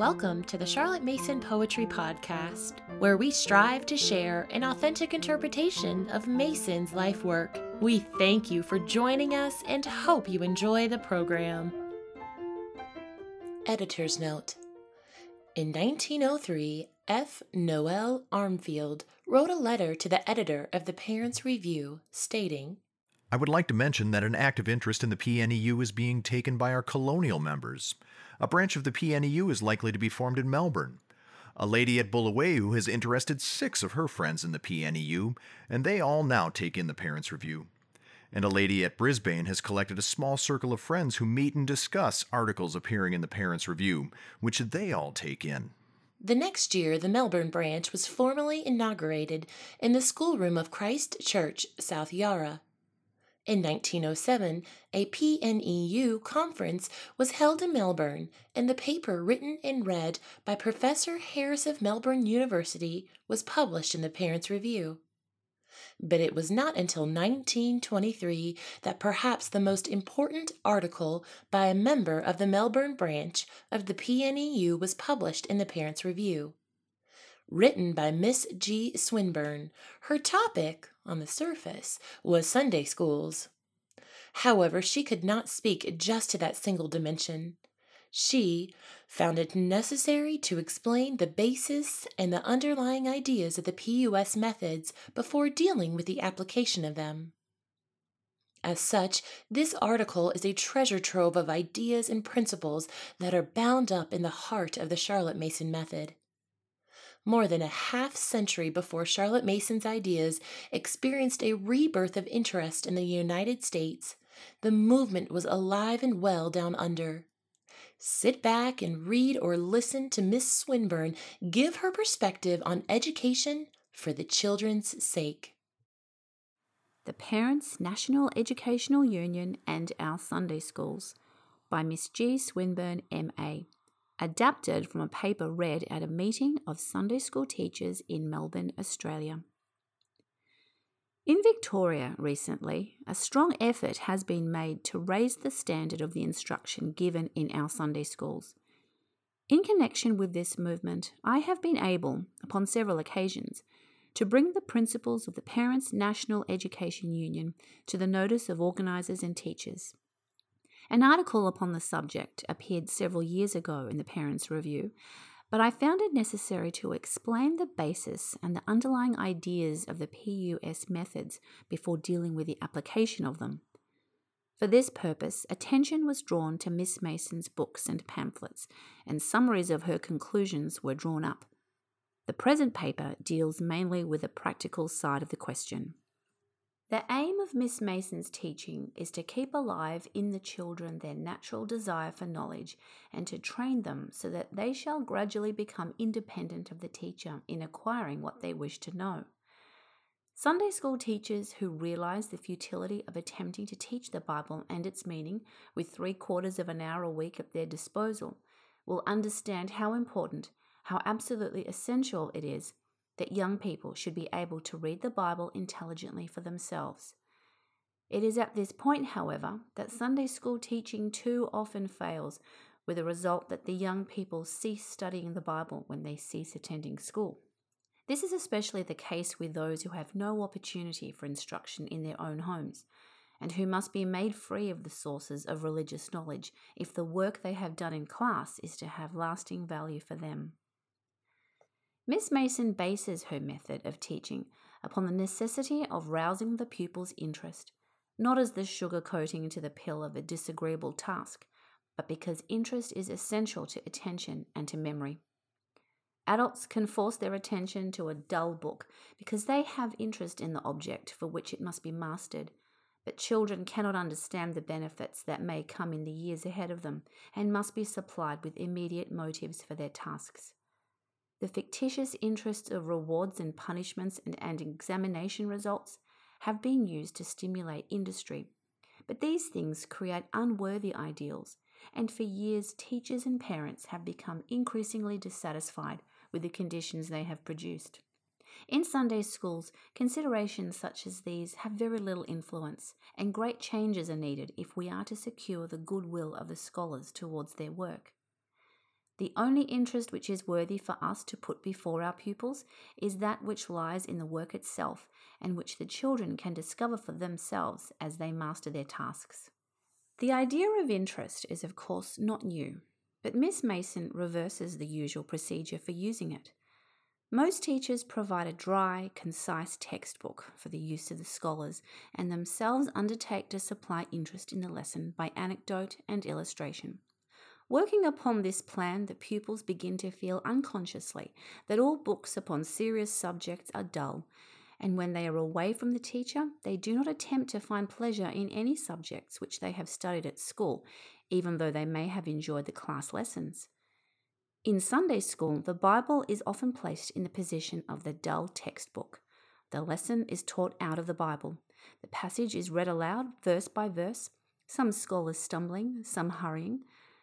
Welcome to the Charlotte Mason Poetry Podcast, where we strive to share an authentic interpretation of Mason's life work. We thank you for joining us and hope you enjoy the program. Editor's Note In 1903, F. Noel Armfield wrote a letter to the editor of the Parents' Review stating, I would like to mention that an active interest in the PNEU is being taken by our colonial members. A branch of the PNEU is likely to be formed in Melbourne. A lady at Bulawayo has interested six of her friends in the PNEU, and they all now take in the Parents' Review. And a lady at Brisbane has collected a small circle of friends who meet and discuss articles appearing in the Parents' Review, which they all take in. The next year, the Melbourne branch was formally inaugurated in the schoolroom of Christ Church, South Yarra. In 1907, a PNEU conference was held in Melbourne, and the paper written and read by Professor Harris of Melbourne University was published in the Parents' Review. But it was not until 1923 that perhaps the most important article by a member of the Melbourne branch of the PNEU was published in the Parents' Review written by Miss G. Swinburne. Her topic, on the surface, was Sunday schools. However, she could not speak just to that single dimension. She found it necessary to explain the basis and the underlying ideas of the PUS methods before dealing with the application of them. As such, this article is a treasure trove of ideas and principles that are bound up in the heart of the Charlotte Mason method more than a half century before Charlotte Mason's ideas experienced a rebirth of interest in the United States, the movement was alive and well down under. Sit back and read or listen to Miss Swinburne give her perspective on education for the children's sake. The Parents National Educational Union and Our Sunday Schools by Miss G. Swinburne, M.A adapted from a paper read at a meeting of Sunday school teachers in Melbourne, Australia. In Victoria recently, a strong effort has been made to raise the standard of the instruction given in our Sunday schools. In connection with this movement, I have been able, upon several occasions, to bring the principles of the Parents National Education Union to the notice of organisers and teachers. An article upon the subject appeared several years ago in the Parents' Review, but I found it necessary to explain the basis and the underlying ideas of the PUS methods before dealing with the application of them. For this purpose, attention was drawn to Miss Mason's books and pamphlets, and summaries of her conclusions were drawn up. The present paper deals mainly with the practical side of the question. The aim of Miss Mason's teaching is to keep alive in the children their natural desire for knowledge and to train them so that they shall gradually become independent of the teacher in acquiring what they wish to know. Sunday school teachers who realize the futility of attempting to teach the Bible and its meaning with three quarters of an hour a week at their disposal will understand how important, how absolutely essential it is that young people should be able to read the Bible intelligently for themselves. It is at this point, however, that Sunday school teaching too often fails, with the result that the young people cease studying the Bible when they cease attending school. This is especially the case with those who have no opportunity for instruction in their own homes, and who must be made free of the sources of religious knowledge if the work they have done in class is to have lasting value for them. Miss Mason bases her method of teaching upon the necessity of rousing the pupil's interest, not as the sugar coating to the pill of a disagreeable task, but because interest is essential to attention and to memory. Adults can force their attention to a dull book because they have interest in the object for which it must be mastered, but children cannot understand the benefits that may come in the years ahead of them and must be supplied with immediate motives for their tasks. The fictitious interests of rewards and punishments and, and examination results have been used to stimulate industry. But these things create unworthy ideals, and for years, teachers and parents have become increasingly dissatisfied with the conditions they have produced. In Sunday schools, considerations such as these have very little influence, and great changes are needed if we are to secure the goodwill of the scholars towards their work. The only interest which is worthy for us to put before our pupils is that which lies in the work itself and which the children can discover for themselves as they master their tasks. The idea of interest is, of course, not new, but Miss Mason reverses the usual procedure for using it. Most teachers provide a dry, concise textbook for the use of the scholars and themselves undertake to supply interest in the lesson by anecdote and illustration. Working upon this plan, the pupils begin to feel unconsciously that all books upon serious subjects are dull, and when they are away from the teacher, they do not attempt to find pleasure in any subjects which they have studied at school, even though they may have enjoyed the class lessons. In Sunday school, the Bible is often placed in the position of the dull textbook. The lesson is taught out of the Bible. The passage is read aloud, verse by verse, some scholars stumbling, some hurrying.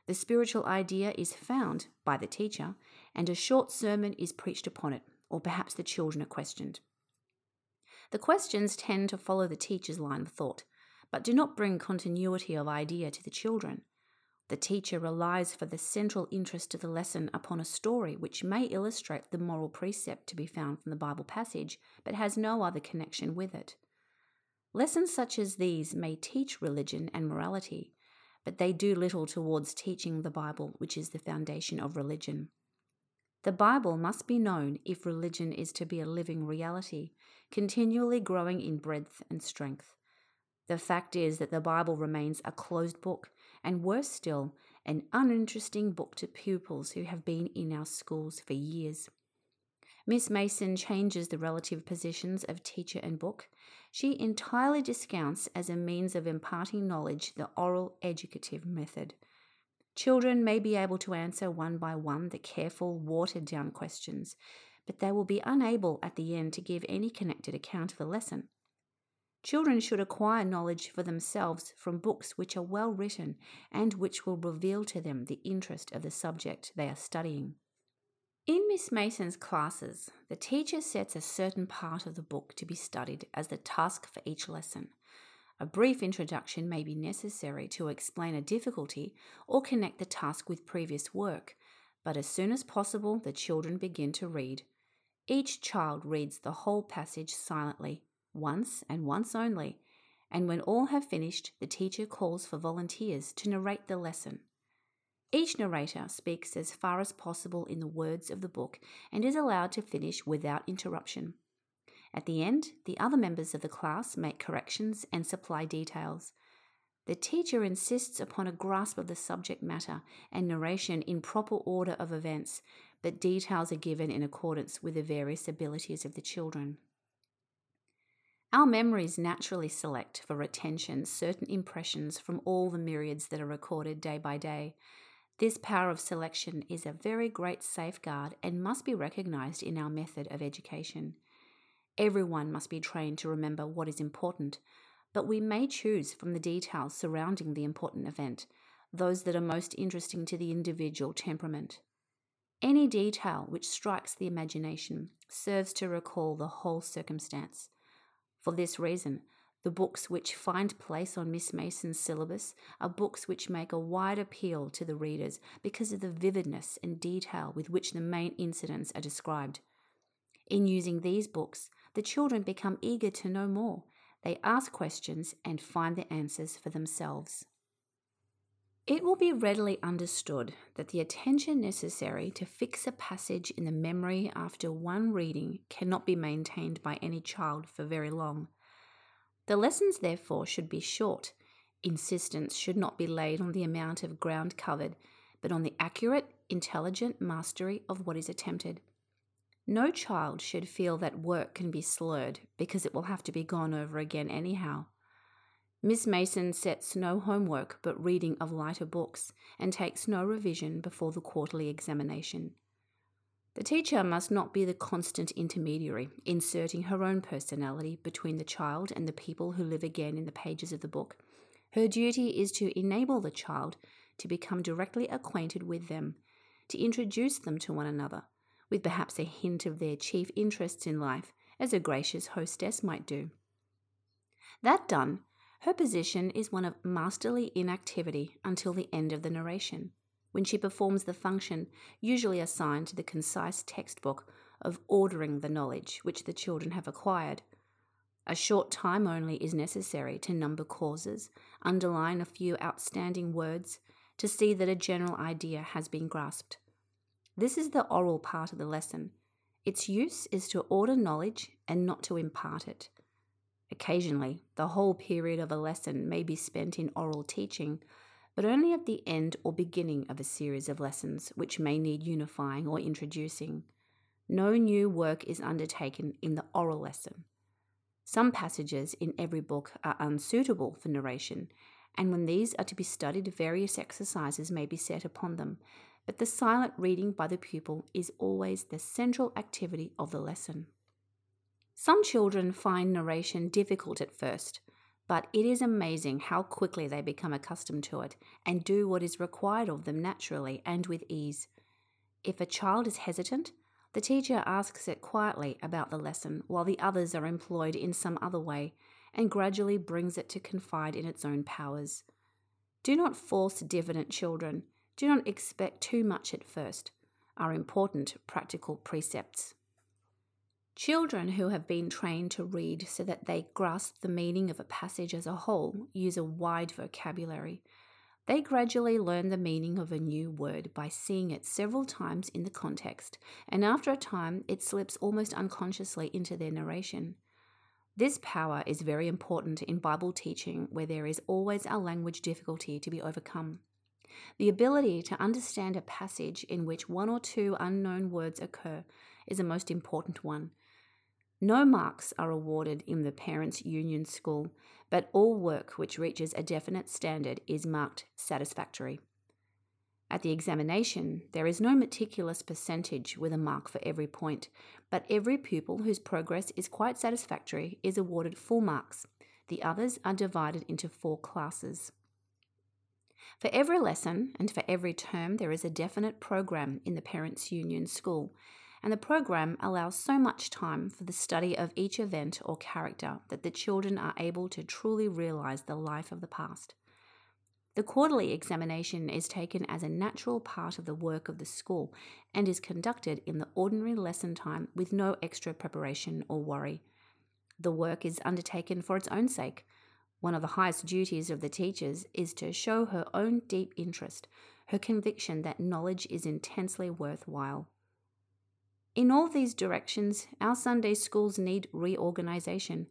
The spiritual idea is found by the teacher, and a short sermon is preached upon it, or perhaps the children are questioned. The questions tend to follow the teacher's line of thought, but do not bring continuity of idea to the children. The teacher relies for the central interest of the lesson upon a story which may illustrate the moral precept to be found from the Bible passage, but has no other connection with it. Lessons such as these may teach religion and morality, but they do little towards teaching the Bible, which is the foundation of religion. The Bible must be known if religion is to be a living reality, continually growing in breadth and strength. The fact is that the Bible remains a closed book and worse still, an uninteresting book to pupils who have been in our schools for years. Miss Mason changes the relative positions of teacher and book. She entirely discounts as a means of imparting knowledge the oral educative method. Children may be able to answer one by one the careful, watered down questions, but they will be unable at the end to give any connected account of the lesson. Children should acquire knowledge for themselves from books which are well written and which will reveal to them the interest of the subject they are studying. In Miss Mason's classes, the teacher sets a certain part of the book to be studied as the task for each lesson. A brief introduction may be necessary to explain a difficulty or connect the task with previous work, but as soon as possible, the children begin to read. Each child reads the whole passage silently once and once only, and when all have finished, the teacher calls for volunteers to narrate the lesson. Each narrator speaks as far as possible in the words of the book and is allowed to finish without interruption. At the end, the other members of the class make corrections and supply details. The teacher insists upon a grasp of the subject matter and narration in proper order of events, but details are given in accordance with the various abilities of the children. Our memories naturally select for retention certain impressions from all the myriads that are recorded day by day. This power of selection is a very great safeguard and must be recognized in our method of education. Everyone must be trained to remember what is important, but we may choose from the details surrounding the important event those that are most interesting to the individual temperament. Any detail which strikes the imagination serves to recall the whole circumstance. For this reason, the books which find place on Miss Mason's syllabus are books which make a wide appeal to the readers because of the vividness and detail with which the main incidents are described. In using these books, the children become eager to know more. They ask questions and find the answers for themselves. It will be readily understood that the attention necessary to fix a passage in the memory after one reading cannot be maintained by any child for very long. The lessons, therefore, should be short. Insistence should not be laid on the amount of ground covered, but on the accurate, intelligent mastery of what is attempted. No child should feel that work can be slurred because it will have to be gone over again anyhow. Miss Mason sets no homework but reading of lighter books and takes no revision before the quarterly examination. The teacher must not be the constant intermediary, inserting her own personality between the child and the people who live again in the pages of the book. Her duty is to enable the child to become directly acquainted with them, to introduce them to one another, with perhaps a hint of their chief interests in life, as a gracious hostess might do. That done, her position is one of masterly inactivity until the end of the narration. When she performs the function usually assigned to the concise textbook of ordering the knowledge which the children have acquired. A short time only is necessary to number causes, underline a few outstanding words, to see that a general idea has been grasped. This is the oral part of the lesson. Its use is to order knowledge and not to impart it. Occasionally, the whole period of a lesson may be spent in oral teaching, but only at the end or beginning of a series of lessons which may need unifying or introducing. No new work is undertaken in the oral lesson. Some passages in every book are unsuitable for narration, and when these are to be studied, various exercises may be set upon them, but the silent reading by the pupil is always the central activity of the lesson. Some children find narration difficult at first, but it is amazing how quickly they become accustomed to it and do what is required of them naturally and with ease. If a child is hesitant, the teacher asks it quietly about the lesson while the others are employed in some other way and gradually brings it to confide in its own powers. Do not force diffident children. Do not expect too much at first, are important practical precepts. Children who have been trained to read so that they grasp the meaning of a passage as a whole use a wide vocabulary. They gradually learn the meaning of a new word by seeing it several times in the context, and after a time it slips almost unconsciously into their narration. This power is very important in Bible teaching where there is always a language difficulty to be overcome. The ability to understand a passage in which one or two unknown words occur is a most important one. No marks are awarded in the Parents' Union School, but all work which reaches a definite standard is marked satisfactory. At the examination, there is no meticulous percentage with a mark for every point, but every pupil whose progress is quite satisfactory is awarded full marks. The others are divided into four classes. For every lesson and for every term, there is a definite program in the Parents' Union School, and the program allows so much time for the study of each event or character that the children are able to truly realize the life of the past. The quarterly examination is taken as a natural part of the work of the school and is conducted in the ordinary lesson time with no extra preparation or worry. The work is undertaken for its own sake. One of the highest duties of the teachers is to show her own deep interest, her conviction that knowledge is intensely worthwhile. In all these directions, our Sunday schools need reorganization.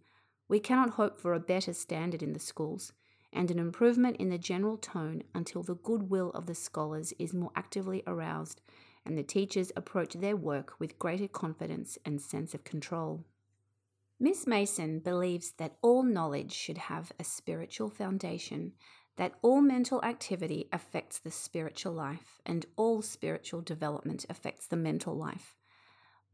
We cannot hope for a better standard in the schools and an improvement in the general tone until the goodwill of the scholars is more actively aroused and the teachers approach their work with greater confidence and sense of control. Miss Mason believes that all knowledge should have a spiritual foundation, that all mental activity affects the spiritual life, and all spiritual development affects the mental life.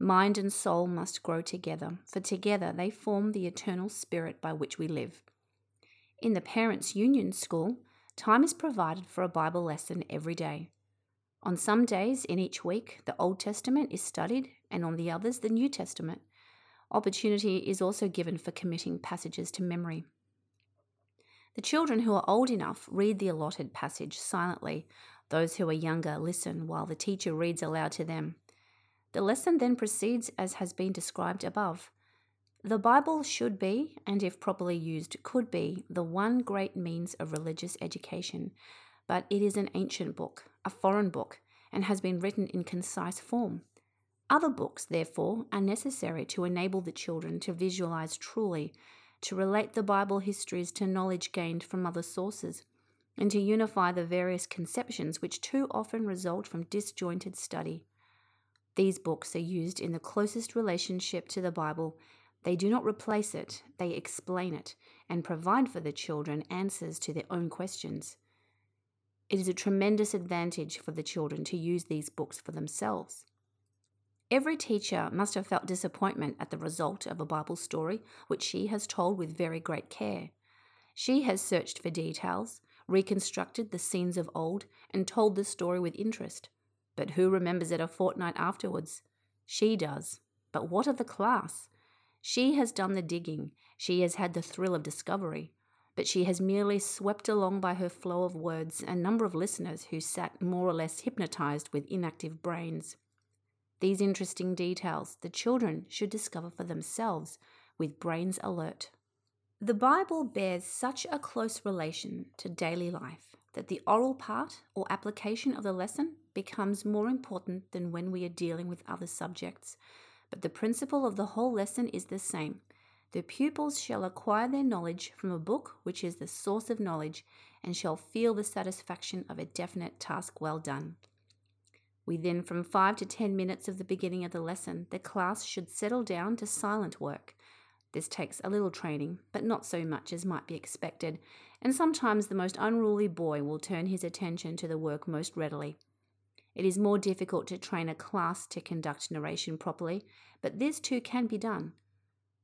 Mind and soul must grow together, for together they form the eternal spirit by which we live. In the Parents' Union School, time is provided for a Bible lesson every day. On some days in each week, the Old Testament is studied, and on the others, the New Testament. Opportunity is also given for committing passages to memory. The children who are old enough read the allotted passage silently. Those who are younger listen while the teacher reads aloud to them. The lesson then proceeds as has been described above. The Bible should be, and if properly used, could be, the one great means of religious education, but it is an ancient book, a foreign book, and has been written in concise form. Other books, therefore, are necessary to enable the children to visualize truly, to relate the Bible histories to knowledge gained from other sources, and to unify the various conceptions which too often result from disjointed study. These books are used in the closest relationship to the Bible. They do not replace it, they explain it and provide for the children answers to their own questions. It is a tremendous advantage for the children to use these books for themselves. Every teacher must have felt disappointment at the result of a Bible story which she has told with very great care. She has searched for details, reconstructed the scenes of old, and told the story with interest. But who remembers it a fortnight afterwards? She does. But what of the class? She has done the digging. She has had the thrill of discovery. but she has merely swept along by her flow of words a number of listeners who sat more or less hypnotized with inactive brains. These interesting details the children should discover for themselves with brains alert. The Bible bears such a close relation to daily life that the oral part or application of the lesson becomes more important than when we are dealing with other subjects. But the principle of the whole lesson is the same. The pupils shall acquire their knowledge from a book which is the source of knowledge and shall feel the satisfaction of a definite task well done. Within from five to ten minutes of the beginning of the lesson, the class should settle down to silent work. This takes a little training, but not so much as might be expected, and sometimes the most unruly boy will turn his attention to the work most readily. It is more difficult to train a class to conduct narration properly, but this too can be done.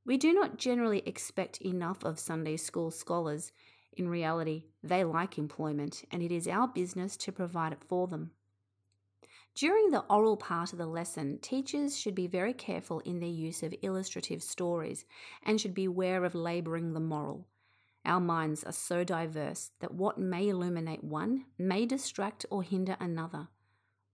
We do not generally expect enough of Sunday school scholars. In reality, they like employment, and it is our business to provide it for them. During the oral part of the lesson, teachers should be very careful in their use of illustrative stories and should beware of labouring the moral. Our minds are so diverse that what may illuminate one may distract or hinder another.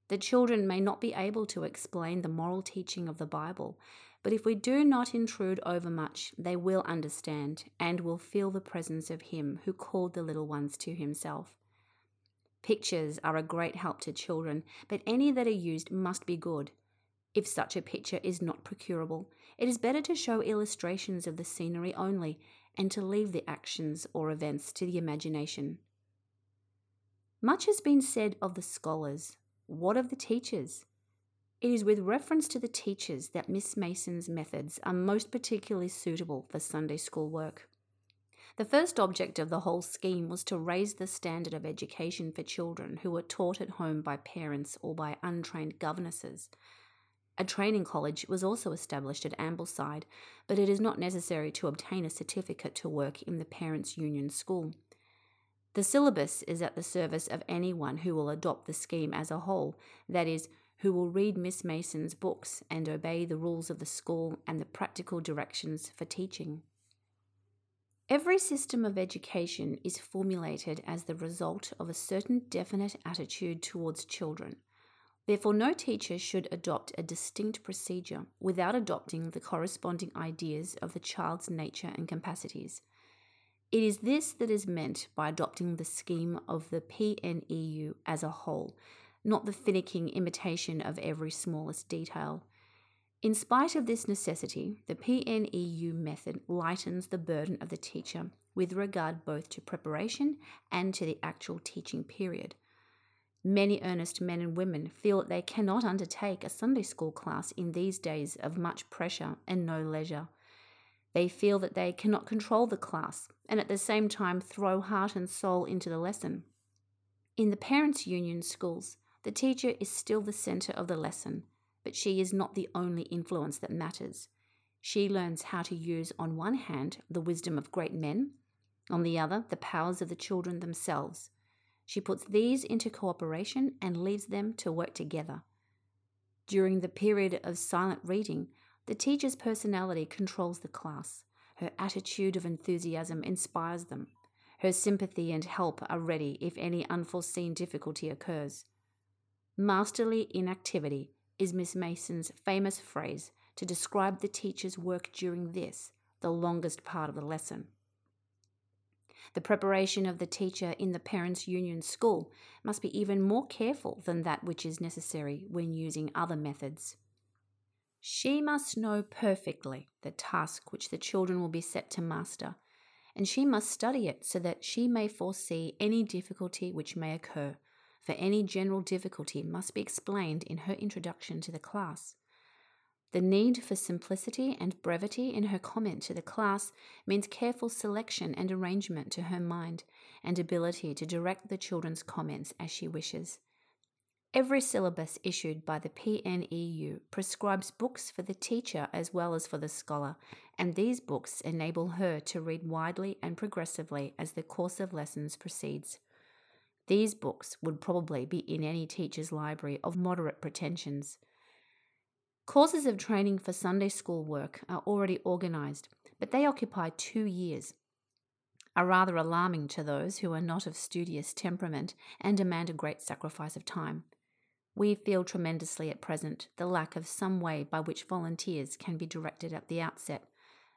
The children may not be able to explain the moral teaching of the Bible, but if we do not intrude overmuch, they will understand and will feel the presence of Him who called the little ones to Himself. Pictures are a great help to children, but any that are used must be good. If such a picture is not procurable, it is better to show illustrations of the scenery only and to leave the actions or events to the imagination. Much has been said of the scholars, what of the teachers? It is with reference to the teachers that Miss Mason's methods are most particularly suitable for Sunday school work. The first object of the whole scheme was to raise the standard of education for children who were taught at home by parents or by untrained governesses. A training college was also established at Ambleside, but it is not necessary to obtain a certificate to work in the Parents' Union School. The syllabus is at the service of anyone who will adopt the scheme as a whole, that is, who will read Miss Mason's books and obey the rules of the school and the practical directions for teaching. Every system of education is formulated as the result of a certain definite attitude towards children. Therefore, no teacher should adopt a distinct procedure without adopting the corresponding ideas of the child's nature and capacities. It is this that is meant by adopting the scheme of the PNEU as a whole, not the finicking imitation of every smallest detail. In spite of this necessity, the PNEU method lightens the burden of the teacher with regard both to preparation and to the actual teaching period. Many earnest men and women feel that they cannot undertake a Sunday school class in these days of much pressure and no leisure. They feel that they cannot control the class and at the same time throw heart and soul into the lesson. In the Parents' Union schools, the teacher is still the centre of the lesson, but she is not the only influence that matters. She learns how to use, on one hand, the wisdom of great men, on the other, the powers of the children themselves. She puts these into cooperation and leaves them to work together. During the period of silent reading, the teacher's personality controls the class. Her attitude of enthusiasm inspires them. Her sympathy and help are ready if any unforeseen difficulty occurs. Masterly inactivity is Miss Mason's famous phrase to describe the teacher's work during this, the longest part of the lesson. The preparation of the teacher in the Parents' Union School must be even more careful than that which is necessary when using other methods. She must know perfectly the task which the children will be set to master, and she must study it so that she may foresee any difficulty which may occur, for any general difficulty must be explained in her introduction to the class. The need for simplicity and brevity in her comment to the class means careful selection and arrangement to her mind, and ability to direct the children's comments as she wishes. Every syllabus issued by the PNEU prescribes books for the teacher as well as for the scholar, and these books enable her to read widely and progressively as the course of lessons proceeds. These books would probably be in any teacher's library of moderate pretensions. Courses of training for Sunday school work are already organised, but they occupy two years. are rather alarming to those who are not of studious temperament and demand a great sacrifice of time. We feel tremendously at present the lack of some way by which volunteers can be directed at the outset,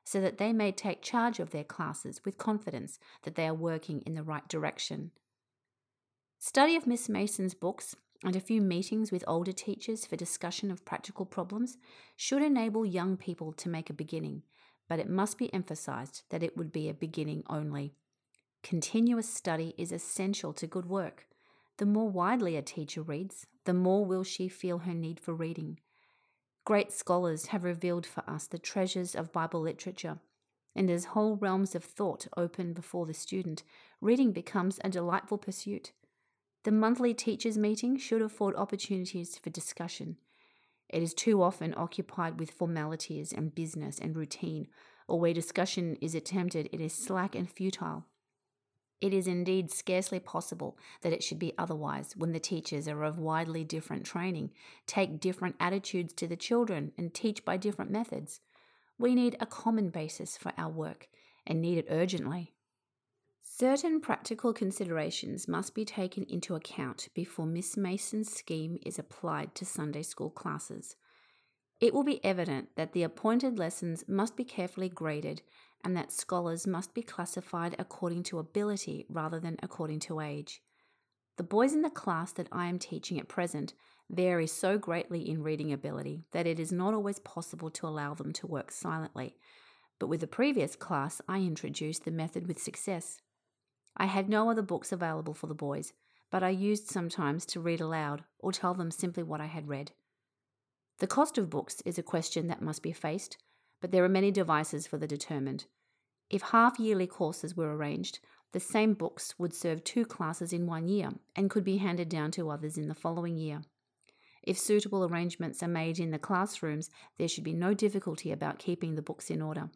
so that they may take charge of their classes with confidence that they are working in the right direction. Study of Miss Mason's books and a few meetings with older teachers for discussion of practical problems should enable young people to make a beginning, but it must be emphasized that it would be a beginning only. Continuous study is essential to good work. The more widely a teacher reads, the more will she feel her need for reading. Great scholars have revealed for us the treasures of Bible literature, and as whole realms of thought open before the student, reading becomes a delightful pursuit. The monthly teachers' meeting should afford opportunities for discussion. It is too often occupied with formalities and business and routine, or where discussion is attempted, it is slack and futile. It is indeed scarcely possible that it should be otherwise when the teachers are of widely different training, take different attitudes to the children, and teach by different methods. We need a common basis for our work and need it urgently. Certain practical considerations must be taken into account before Miss Mason's scheme is applied to Sunday school classes. It will be evident that the appointed lessons must be carefully graded and that scholars must be classified according to ability rather than according to age. The boys in the class that I am teaching at present vary so greatly in reading ability that it is not always possible to allow them to work silently. But with the previous class, I introduced the method with success. I had no other books available for the boys, but I used sometimes to read aloud or tell them simply what I had read. The cost of books is a question that must be faced, but there are many devices for the determined. If half yearly courses were arranged, the same books would serve two classes in one year and could be handed down to others in the following year. If suitable arrangements are made in the classrooms, there should be no difficulty about keeping the books in order.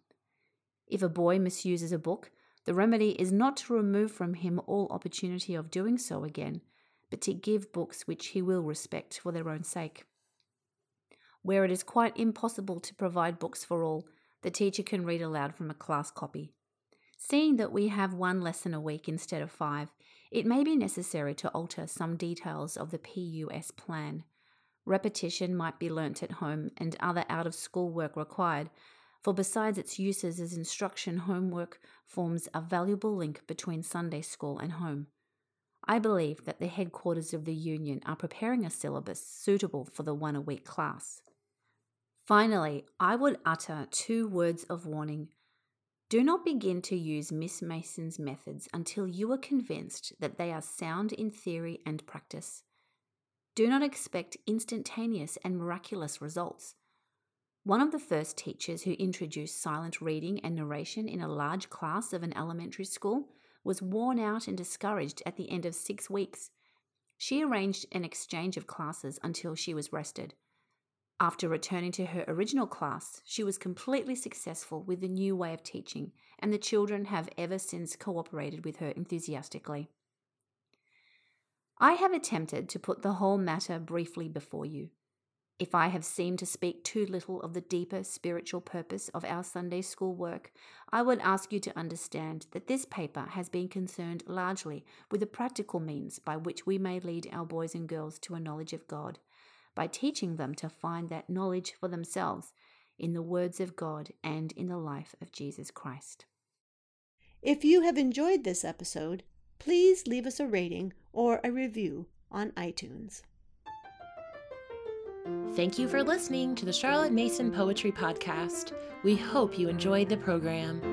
If a boy misuses a book, the remedy is not to remove from him all opportunity of doing so again, but to give books which he will respect for their own sake. Where it is quite impossible to provide books for all, the teacher can read aloud from a class copy. Seeing that we have one lesson a week instead of five, it may be necessary to alter some details of the PUS plan. Repetition might be learnt at home and other out of school work required, for besides its uses as instruction, homework forms a valuable link between Sunday school and home. I believe that the headquarters of the Union are preparing a syllabus suitable for the one a week class. Finally, I would utter two words of warning. Do not begin to use Miss Mason's methods until you are convinced that they are sound in theory and practice. Do not expect instantaneous and miraculous results. One of the first teachers who introduced silent reading and narration in a large class of an elementary school was worn out and discouraged at the end of six weeks. She arranged an exchange of classes until she was rested. After returning to her original class, she was completely successful with the new way of teaching, and the children have ever since cooperated with her enthusiastically. I have attempted to put the whole matter briefly before you. If I have seemed to speak too little of the deeper spiritual purpose of our Sunday school work, I would ask you to understand that this paper has been concerned largely with the practical means by which we may lead our boys and girls to a knowledge of God by teaching them to find that knowledge for themselves in the words of God and in the life of Jesus Christ. If you have enjoyed this episode, please leave us a rating or a review on iTunes. Thank you for listening to the Charlotte Mason Poetry Podcast. We hope you enjoyed the program.